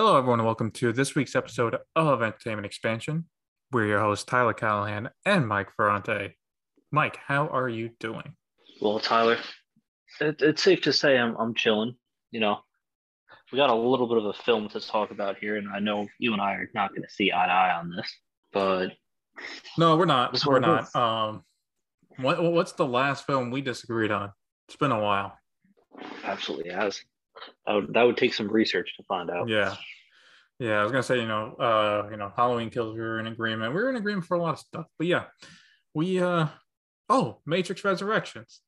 Hello, everyone, and welcome to this week's episode of Entertainment Expansion. We're your hosts, Tyler Callahan and Mike Ferrante. Mike, how are you doing? Well, Tyler, it, it's safe to say I'm I'm chilling. You know, we got a little bit of a film to talk about here, and I know you and I are not going to see eye to eye on this, but No, we're not. We're not. Um, what what's the last film we disagreed on? It's been a while. absolutely has. That would, that would take some research to find out. Yeah, yeah. I was gonna say, you know, uh, you know, Halloween Kills. We were in agreement. We were in agreement for a lot of stuff, but yeah, we uh, oh, Matrix Resurrections.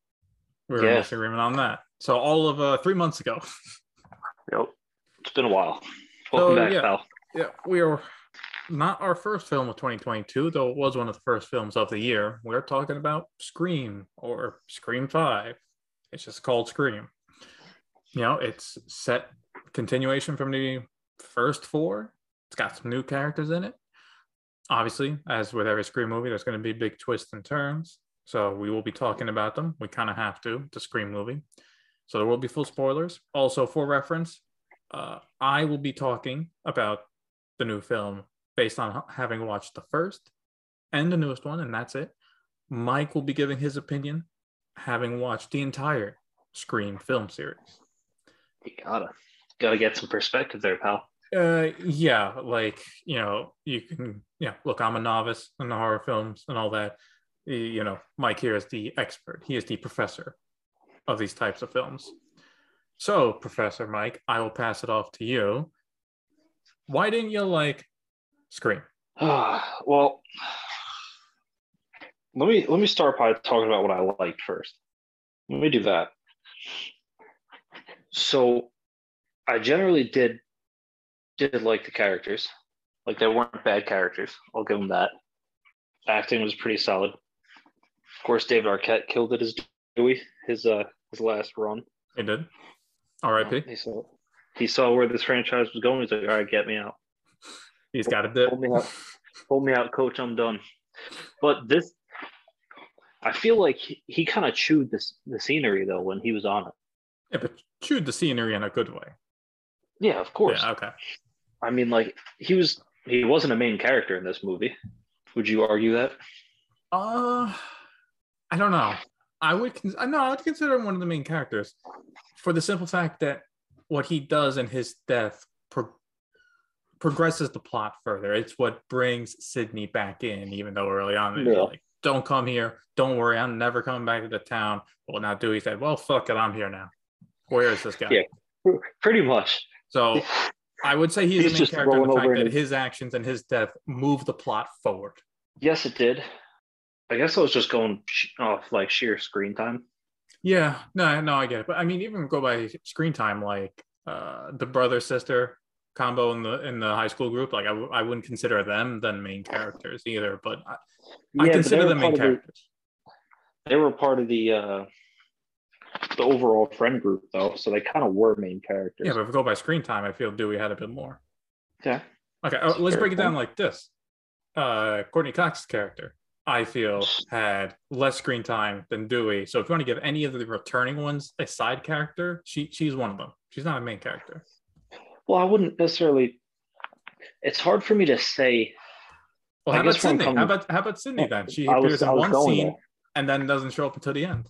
We were in Yeah. disagreement on that. So all of uh, three months ago. Yep. It's been a while. Welcome So, back, yeah. pal. Yeah, we are not our first film of 2022, though it was one of the first films of the year. We're talking about Scream or Scream 5. It's just called Scream. You know, it's set continuation from the first four. It's got some new characters in it. Obviously, as with every Scream movie, there's going to be big twists and turns. So we will be talking about them. We kind of have to, the Scream movie. So there will be full spoilers. Also, for reference, uh, I will be talking about the new film based on having watched the first and the newest one, and that's it. Mike will be giving his opinion, having watched the entire Scream film series. You gotta gotta get some perspective there, pal. Uh, yeah, like you know, you can, yeah. Look, I'm a novice in the horror films and all that. You know, Mike here is the expert. He is the professor of these types of films. So, Professor Mike, I will pass it off to you. Why didn't you like Scream? well, let me let me start by talking about what I liked first. Let me do that. So, I generally did did like the characters. Like they weren't bad characters. I'll give them that. Acting was pretty solid. Of course, David Arquette killed it as Dewey. His uh his last run. He did. R.I.P. He saw he saw where this franchise was going. He's like, all right, get me out. He's got a dip. Hold me out. Hold me out, coach. I'm done. But this, I feel like he, he kind of chewed this the scenery though when he was on it. Yeah, but chewed the scenery in a good way. Yeah, of course. Yeah, okay. I mean, like he was he wasn't a main character in this movie. Would you argue that? Uh, I don't know. I would, con- I would consider him one of the main characters for the simple fact that what he does in his death pro- progresses the plot further. It's what brings Sidney back in, even though early on, Yeah. like, don't come here. Don't worry. I'm never coming back to the town. Well, now Dewey said, well, fuck it. I'm here now. Where is this guy? Yeah. Pretty much. So I would say he's, He's the main just character in the fact over that his actions and his death move the plot forward. Yes, it did. I guess I was just going off like sheer screen time. Yeah, no, no, I get it. But I mean, even go by screen time, like uh, the brother sister combo in the in the high school group, like I, w- I wouldn't consider them then main characters either. But I, I Yeah, but consider them main of the- characters. they were part of the uh the overall friend group though, so they kind of were main characters. Yeah, but if we go by screen time, I feel Dewey had a bit more. yeah. Okay, uh, let's break it down like this. Uh, Courteney Cox's character, I feel, had less screen time than Dewey. So if you want to give any of the returning ones a side character, she she's one of them. She's not a main character. Well, I wouldn't necessarily. It's hard for me to say. Well, how about Sidney? come- How about how about Sidney then? She I appears was, in one scene there. and then doesn't show up until the end.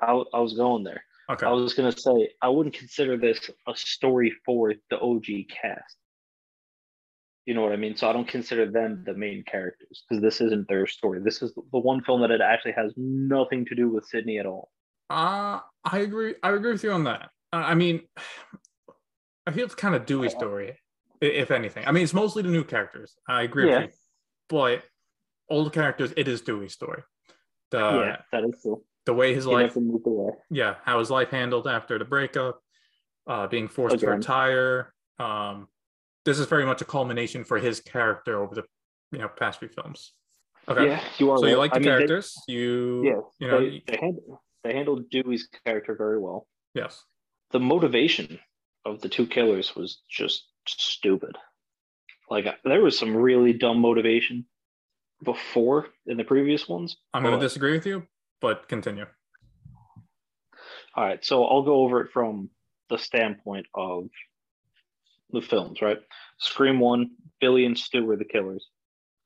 I, I was going there. Okay. I was gonna say I wouldn't consider this a story for the OG cast. You know what I mean? So I don't consider them the main characters because this isn't their story. This is the one film that it actually has nothing to do with Sidney at all. Uh I agree. I agree with you on that. Uh, I mean, I feel it's kind of Dewey's story, if anything. I mean, it's mostly the new characters. I agree Yeah. with you, but old characters, it is Dewey's story. The yeah, that is true. The way his He life, moved away. yeah, how his life handled after the breakup, uh, being forced to retire. Um, this is very much a culmination for his character over the you know past few films. Okay. Yeah, you are. So you like the I mean, they- characters? you Yeah, you know they, they, handled, they handled Dewey's character very well. yes. The motivation of the two killers was just stupid. Like there was some really dumb motivation before in the previous ones. I'm going to disagree with you, but continue. All right, so I'll go over it from the standpoint of the films, right? Scream one, Billy and Stu were the killers.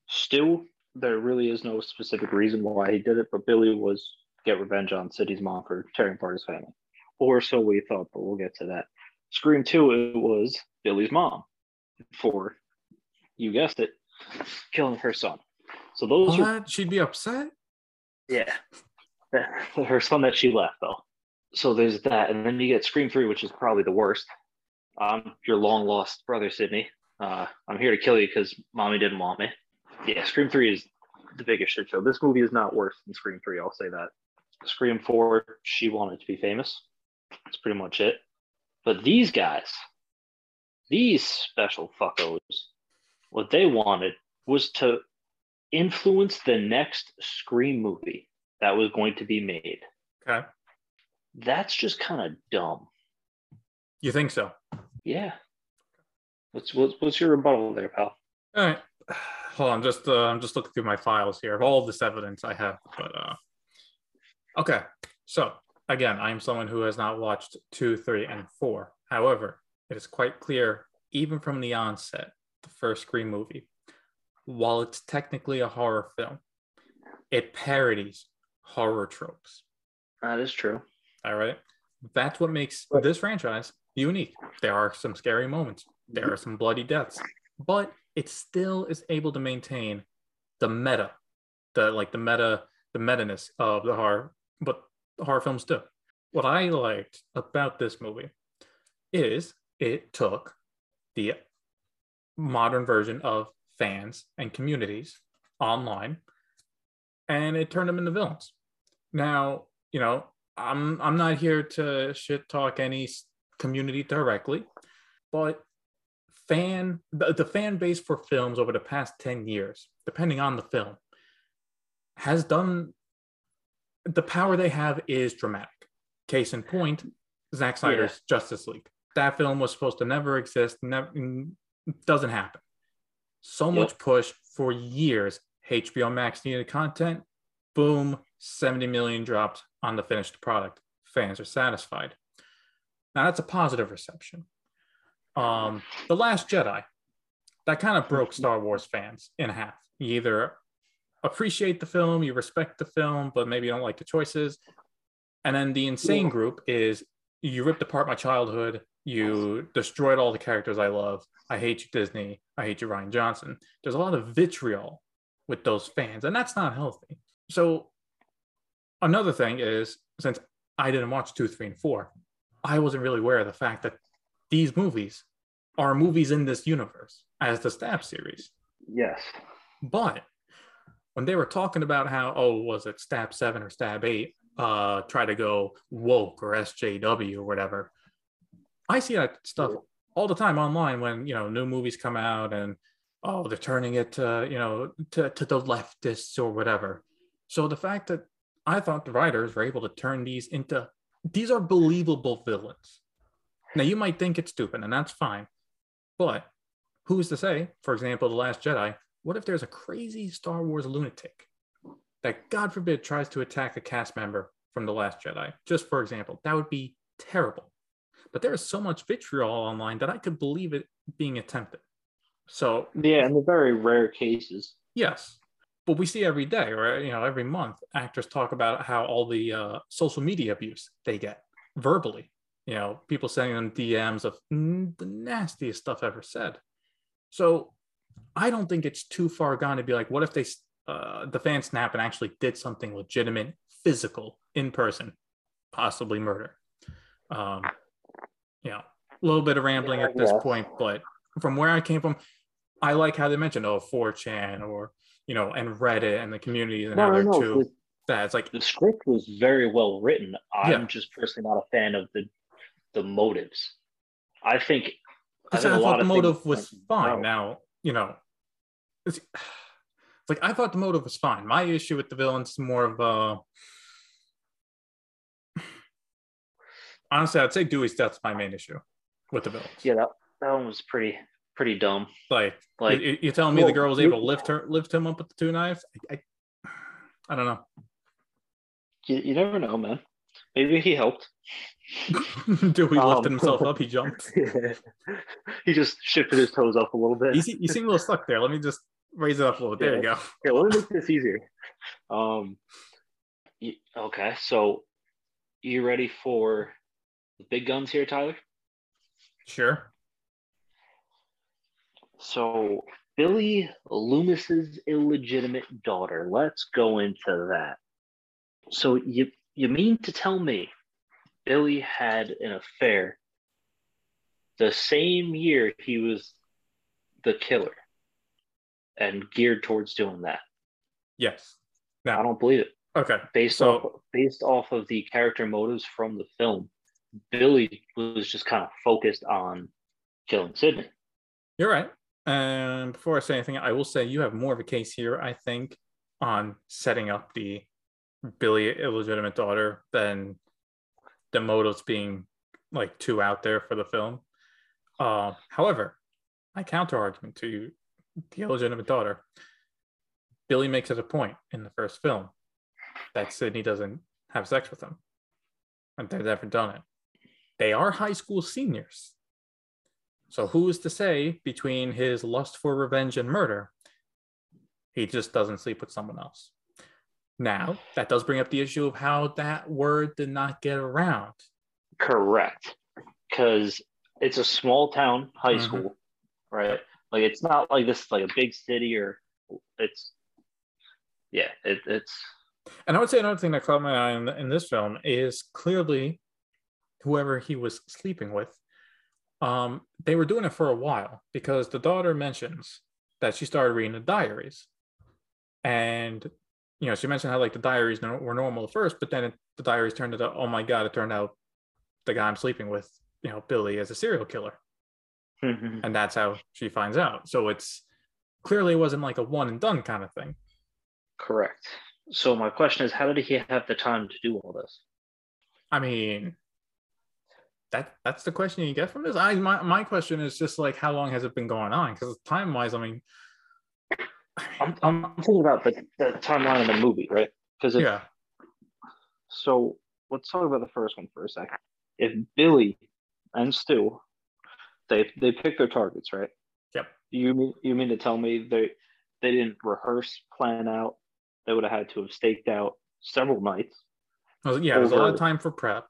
Stu, there really is no specific reason why he did it, but Billy was get revenge on City's mom for tearing apart his family, or so we thought. But we'll get to that. Scream two, it was Billy's mom for, you guessed it, killing her son. So those what? are She'd be upset? yeah, her son that she left though. So there's that, and then you get Scream three, which is probably the worst. Um, your long lost brother Sidney. Uh, I'm here to kill you because mommy didn't want me. Yeah, Scream three is the biggest shit show. This movie is not worse than Scream three. I'll say that. Scream four, she wanted to be famous. That's pretty much it. But these guys, these special fuckos, what they wanted was to influence the next Scream movie that was going to be made. Okay. That's just kind of dumb. You think so? Yeah. What's, what's what's your rebuttal there, pal? All right. Hold on, just uh, I'm just looking through my files here of all this evidence I have. But uh okay. So again, I am someone who has not watched two, three, and four. However, it is quite clear, even from the onset, the first Scream movie, while it's technically a horror film, it parodies horror tropes. That is true. All right. That's what makes Right. this franchise unique. There are some scary moments, there are some bloody deaths, but it still is able to maintain the meta, the like the meta, the meta-ness of the horror, but horror films do. What I liked about this movie is it took the modern version of fans and communities online and it turned them into villains. Now, you know, I'm I'm not here to shit talk any community directly, but fan the, the fan base for films over the past 10 years, depending on the film, has done the power they have is dramatic. Case in point, Zack Snyder's Justice League. That film was supposed to never exist, never doesn't happen. So Yep. much push for years. HBO Max needed content. Boom, 70 million dropped on the finished product. Fans are satisfied. Now that's a positive reception. Um, The Last Jedi, that kind of broke Star Wars fans in half. You either appreciate the film, you respect the film, but maybe you don't like the choices. And then the insane group is you ripped apart my childhood, you destroyed all the characters I love. I hate you, Disney. I hate you, Rian Johnson. There's a lot of vitriol with those fans, and that's not healthy. So, another thing is since I didn't watch two, three, and four, I wasn't really aware of the fact that these movies are movies in this universe as the Stab series. Yes. But when they were talking about how, oh, was it Stab 7 or Stab 8, uh, try to go woke or SJW or whatever, I see that stuff all the time online when, you know, new movies come out and, oh, they're turning it to, you know, to, to the leftists or whatever. So the fact that I thought the writers were able to turn these into, these are believable villains. Now, you might think it's stupid, and that's fine. But who's to say, for example, The Last Jedi, what if there's a crazy Star Wars lunatic that, God forbid, tries to attack a cast member from The Last Jedi? Just for example, that would be terrible. But there is so much vitriol online that I could believe it being attempted. So, Yeah, in the very rare cases. yes, but we see every day or you know every month actors talk about how all the uh, social media abuse they get verbally. You know people sending them dms of mm, the nastiest stuff ever said. So i don't think it's too far gone to be like what if they uh, the fan snap and actually did something legitimate physical in person possibly murder? Um you know a little bit of rambling Yeah, at this yeah. point but from where i came from i like how they mentioned oh 4chan or you know, and Reddit and the communities and No, how no, they're no. too The, that. It's like, the script was very well written. I'm Yeah. just personally not a fan of the the motives. I think I, think a I thought the motive was went fine. wrong. Now, you know, it's, it's like I thought the motive was fine. My issue with the villains is more of uh honestly, I'd say Dewey's death's my main issue with the villains. yeah, that, that one was pretty pretty dumb. Like, Like you, you're telling me the girl was able to lift her, lift him up with the two knives? I, I, I don't know. you, you never know, man. maybe he helped. Dude, he lifted Um, himself up. He jumped. Yeah. he just shifted his toes up a little bit. You, see, you seem a little stuck there. Let me just raise it up a little bit. There you go. Here, let me make this easier. Um, y- okay, so you ready for the big guns here, Tyler? Sure. So Billy Loomis's illegitimate daughter. Let's go into that. So you you mean to tell me Billy had an affair the same year he was the killer and geared towards doing that? Yes. Now I don't believe it. Okay. Based So- off based off of the character motives from the film, Billy was just kind of focused on killing Sidney. You're right. And before I say anything, I will say you have more of a case here, I think, on setting up the Billy illegitimate daughter than the motives being like too out there for the film. Uh, however, my counter argument to the illegitimate daughter, Billy makes it a point in the first film that Sidney doesn't have sex with him. And they've never done it. They are high school seniors. So who is to say between his lust for revenge and murder, he just doesn't sleep with someone else? Now, that does bring up the issue of how that word did not get around. Correct. Because it's a small town high Mhm. school, right? Like it's not like this is like a big city or it's yeah, it, it's And I would say another thing that caught my eye in, in this film is clearly whoever he was sleeping with, um, they were doing it for a while because the daughter mentions that she started reading the diaries. And, you know, she mentioned how like the diaries were normal at first, but then it, the diaries turned into, oh my God, it turned out the guy I'm sleeping with, you know, Billy is a serial killer. And that's how she finds out. So it's clearly it wasn't like a one and done kind of thing. correct. So my question is how did he have the time to do all this? I mean, that that's the question you get from this. I my, my question is just like how long has it been going on? Because time wise, I mean, I'm, I'm thinking about the, the timeline of the movie, right? Because yeah, so let's talk about the first one for a second. If Billy and Stu, they they pick their targets, right? Yep. You mean you mean to tell me they they didn't rehearse, plan out? They would have had to have staked out several nights. Yeah. There's a lot of time for prep.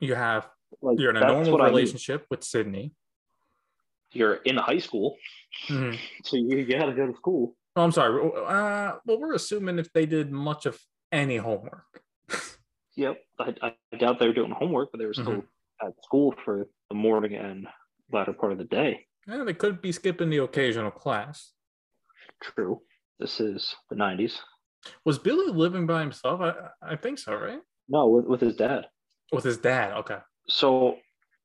You have Like you're in a that's normal what I mean. relationship with Sidney. You're in high school, Mhm. so you, you got to go to school. Oh, I'm sorry. Uh, well, we're assuming if they did much of any homework. Yep. I, I doubt they were doing homework, but they were still Mhm. at school for the morning and latter part of the day. Yeah, they could be skipping the occasional class. True. This is the 90s. Was Billy living by himself? I I think so, right? No, with, with his dad. With his dad. Okay. So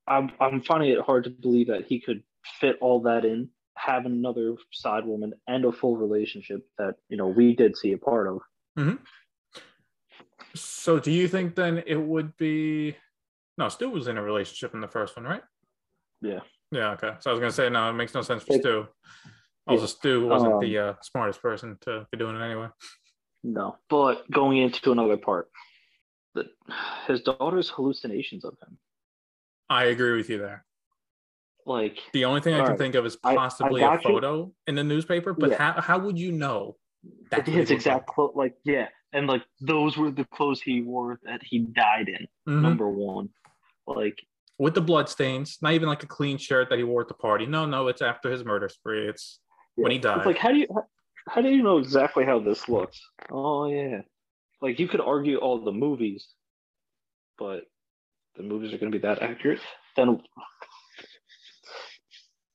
I'm I'm finding it hard to believe that he could fit all that in, have another side woman and a full relationship that you know we did see a part of. So do you think then it would be no, Stu was in a relationship in the first one, right? Yeah. Yeah, okay. So I was gonna say no, it makes no sense for It- Stu. Also, Stu wasn't Um, the uh, smartest person to be doing it anyway. No. But going into another part, that his daughter's hallucinations of him. I agree with you there. Like The only thing I can right. think of is I- I possibly a got you. photo in the newspaper, but Yeah. how, how would you know what his exact clothes, like yeah, and like those were the clothes he wore that he died in. Mhm. Number one, like With the blood stains, not even like a clean shirt that he wore at the party. No, no, it's after his murder spree. It's when he died. It's like how do you how do you know exactly how this looks? Oh yeah, like you could argue all the movies, but the movies are going to be that accurate. Then,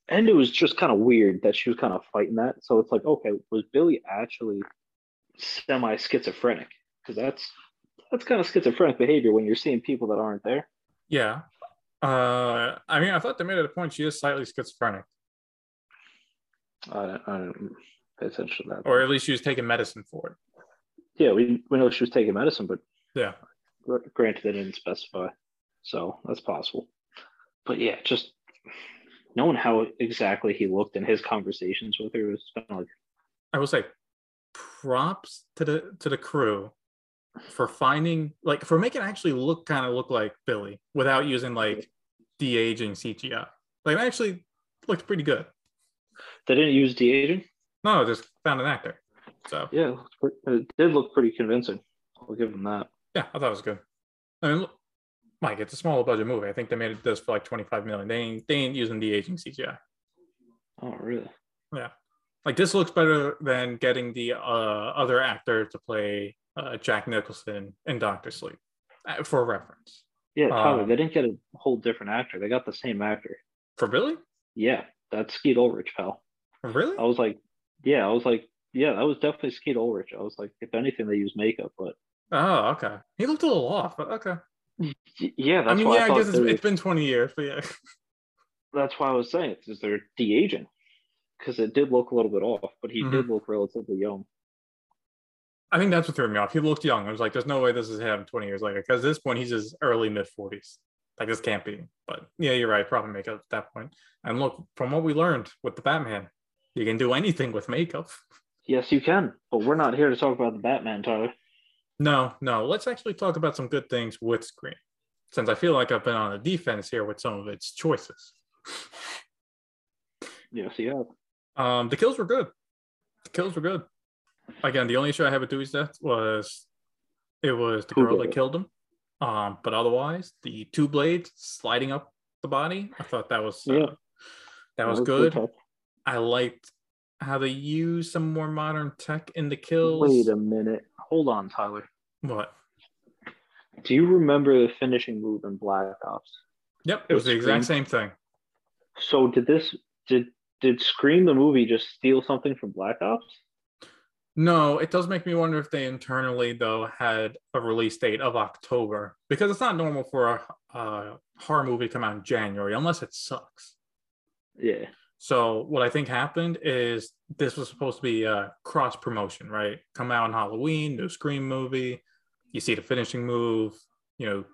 and it was just kind of weird that she was kind of fighting that. So it's like, okay, was Billy actually semi schizophrenic? Because that's that's kind of schizophrenic behavior when you're seeing people that aren't there. yeah. Uh, I mean, I thought they made it a point she is slightly schizophrenic, I don't, I don't pay attention to that. or at least she was taking medicine for it. yeah, we we know she was taking medicine, but Yeah. Granted, they didn't specify, so that's possible. But yeah, just knowing how exactly he looked in his conversations with her was kind of like, I will say props to the to the crew for finding like for making it actually look kind of look like Billy without using like de aging CGI. Like it actually looked pretty good. They didn't use de aging. No, just found an actor. So Yeah, it did look pretty convincing. I'll give them that. yeah, I thought it was good. I mean, look, Mike, it's a smaller budget movie. I think they made it this for like twenty five million. They ain't they ain't using de aging CGI. Oh, really? Yeah. Like this looks better than getting the uh, other actor to play uh, Jack Nicholson in Doctor Sleep uh, for reference. Yeah, Tyler. Uh, they didn't get a whole different actor. They got the same actor. For Billy? Yeah, that's Skeet Ulrich, pal. Really? I was like, yeah, I was like, yeah, that was definitely Skeet Ulrich. I was like, if anything, they use makeup, but Oh, okay. He looked a little off, but okay. Yeah, that's I mean, why yeah, I, I, guess it's, it's been 20 years, but yeah. that's why I was saying it's they're de aging because it did look a little bit off, but he Mhm. did look relatively young. I think that's what threw me off. He looked young. I was like, there's no way this is him 20 years later. Because at this point, he's his early mid 40s. Like, this can't be. But yeah, you're right. Probably makeup at that point. And look, from what we learned with the Batman, you can do anything with makeup. Yes, you can, but we're not here to talk about the Batman, Tyler. No, no. Let's actually talk about some good things with Scream, since I feel like I've been on the defense here with some of its choices. Yes, you have. Um, the kills were good. The kills were good. Again, the only issue I had with Dewey's death was it was the girl that killed him. Um, but otherwise, the two blades sliding up the body, I thought that was uh, Yeah. that was pretty good. I liked how they used some more modern tech in the kills. Wait a minute. Hold on, Tyler. what? Do you remember the finishing move in Black Ops? Yep, it was the exact same thing. So did this did did Scream the movie just steal something from Black Ops? No, it does make me wonder if they internally though had a release date of October because it's not normal for a, a horror movie to come out in January unless it sucks. Yeah. So what I think happened is this was supposed to be a cross promotion, right? Come out on Halloween, new Scream movie. You see the finishing move. You know,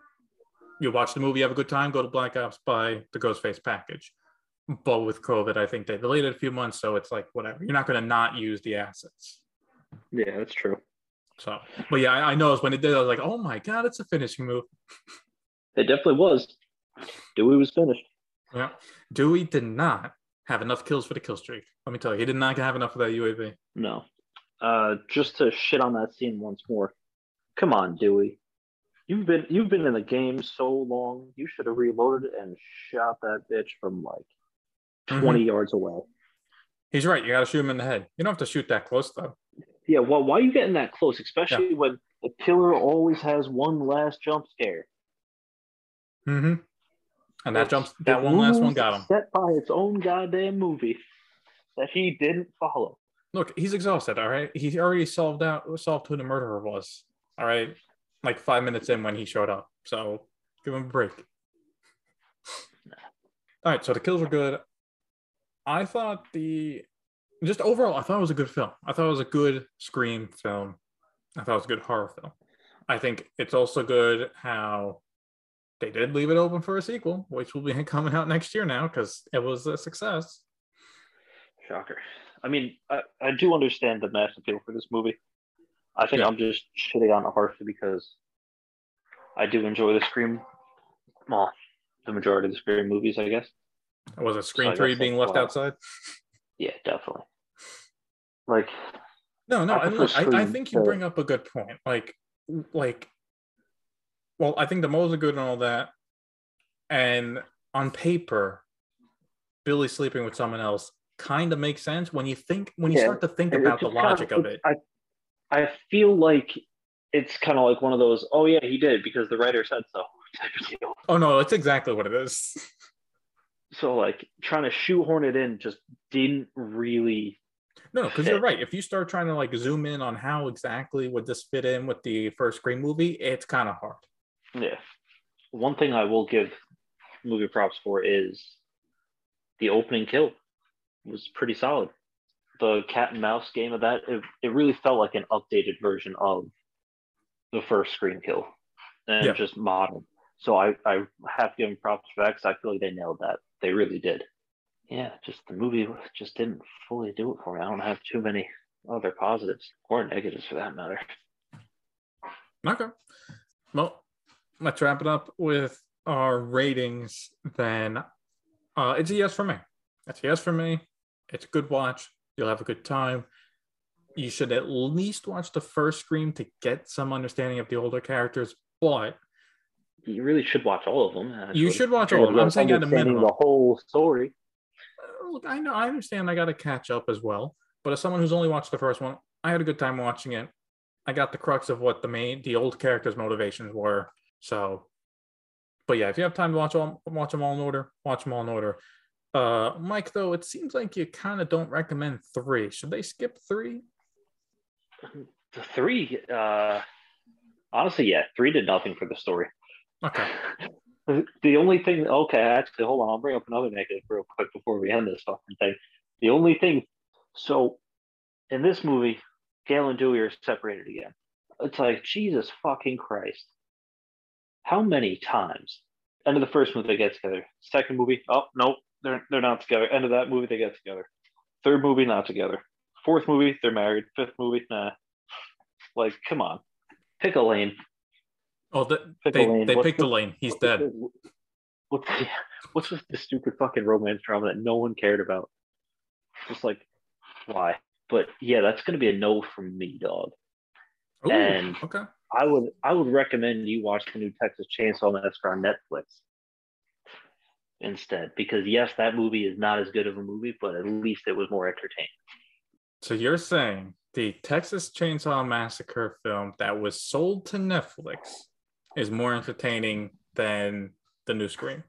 you watch the movie, have a good time, go to Black Ops, buy the Ghostface package. But with COVID, I think they delayed it a few months, so it's like whatever. You're not going to not use the assets. Yeah, that's true. So, but yeah, I, I noticed when it did, I was like, oh my god, it's a finishing move. It definitely was. Dewey was finished. Yeah, Dewey did not have enough kills for the kill streak. Let me tell you, he did not have enough of that UAV. No. Uh just to shit on that scene once more. Come on, Dewey. You've been you've been in the game so long. You should have reloaded and shot that bitch from like 20 yards away. He's right. You got to shoot him in the head. You don't have to shoot that close though. Yeah, well, why are you getting that close? Especially when the killer always has one last jump scare. Mm-hmm. And that jumps. That one last one got him. Set by its own goddamn movie that he didn't follow. Look, he's exhausted. All right, he already solved out solved who the murderer was. All right, like five minutes in when he showed up. So give him a break. All right, so the kills were good. I thought the just overall, I thought it was a good film. I thought it was a good Scream film. I thought it was a good horror film. I think it's also good how they did leave it open for a sequel, which will be coming out next year now because it was a success. Shocker. I mean, I, I do understand the mass appeal for this movie. I think Yeah. I'm just shitting on it harshly because I do enjoy the Scream, well, the majority of the Scream movies, I guess. Was it Scream guess 3 being left why. outside? Yeah, definitely. Like, No, no. I look, I, I think you bring up a good point. Like, like, well, I think the moles are good and all that. And on paper, Billy sleeping with someone else kind of makes sense when you think when you Yeah, start to think it- about the just kinda- logic of it. I, I feel like it's kind of like one of those, oh yeah, he did because the writer said so type of deal. Oh no, it's exactly what it is. So like trying to shoehorn it in just didn't really. No, because you're right. If you start trying to like zoom in on how exactly would this fit in with the first Scream movie, it's kind of hard. Yeah. One thing I will give movie props for is the opening kill was pretty solid. The cat and mouse game of that, it, it really felt like an updated version of the first Scream kill and Yeah. just modern. So I, I have to give them props for that because I feel like they nailed that. They really did. Yeah, just the movie just didn't fully do it for me. I don't have too many other positives or negatives for that matter. Okay. Well, let's wrap it up with our ratings then. Uh, it's a yes for me. It's a yes for me. It's a good watch. You'll have a good time. You should at least watch the first Scream to get some understanding of the older characters, but you really should watch all of them. You should watch all of them. I'm saying at a minimum. The whole story. Uh, look, I know, I understand. I got to catch up as well. But as someone who's only watched the first one, I had a good time watching it. I got the crux of what the main, the old characters' motivations were. So, but yeah, if you have time to watch all, watch them all in order, watch them all in order. Uh, Mike, though, it seems like you kind of don't recommend three. Should they skip three? Three, uh, honestly, yeah, three did nothing for the story. Okay. The only thing, okay, actually, hold on, I'll bring up another negative real quick before we end this fucking thing. The only thing, so in this movie, Gale and Dewey are separated again. It's like Jesus fucking Christ. How many times? End of the first movie they get together. Second movie, oh nope, they're they're not together. End of that movie they get together. Third movie not together. Fourth movie they're married. Fifth movie nah. Like come on, pick a lane. Oh, the, they lane. they what's picked the, a lane. He's dead. what's the, what's with the stupid fucking romance drama that no one cared about? Just like why? But yeah, that's gonna be a no from me, dog. Ooh, and okay. I would I would recommend you watch the new Texas Chainsaw Massacre on Netflix instead, because yes, that movie is not as good of a movie, but at least it was more entertaining. So you're saying the Texas Chainsaw Massacre film that was sold to Netflix is more entertaining than the new Scream?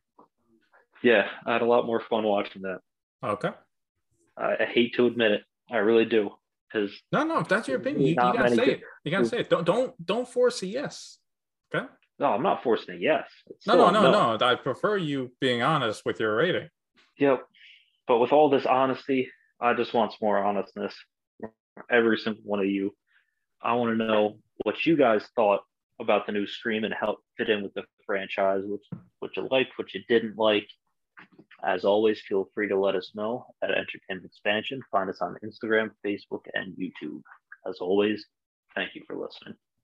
Yeah, I had a lot more fun watching that. Okay. I, I hate to admit it, I really do. Because no, no, if that's your opinion, you, you gotta say good. it. You gotta say it. Don't don't don't force a yes. Okay. No, I'm not forcing a yes. no, no, no, no, no. I prefer you being honest with your rating. Yep. But with all this honesty, I just want some more honestness. Every single one of you. I want to know what you guys thought about the new Scream and how it fit in with the franchise, what, what you liked, what you didn't like. As always, feel free to let us know at Entertainment Expansion. Find us on Instagram, Facebook, and YouTube. As always, thank you for listening.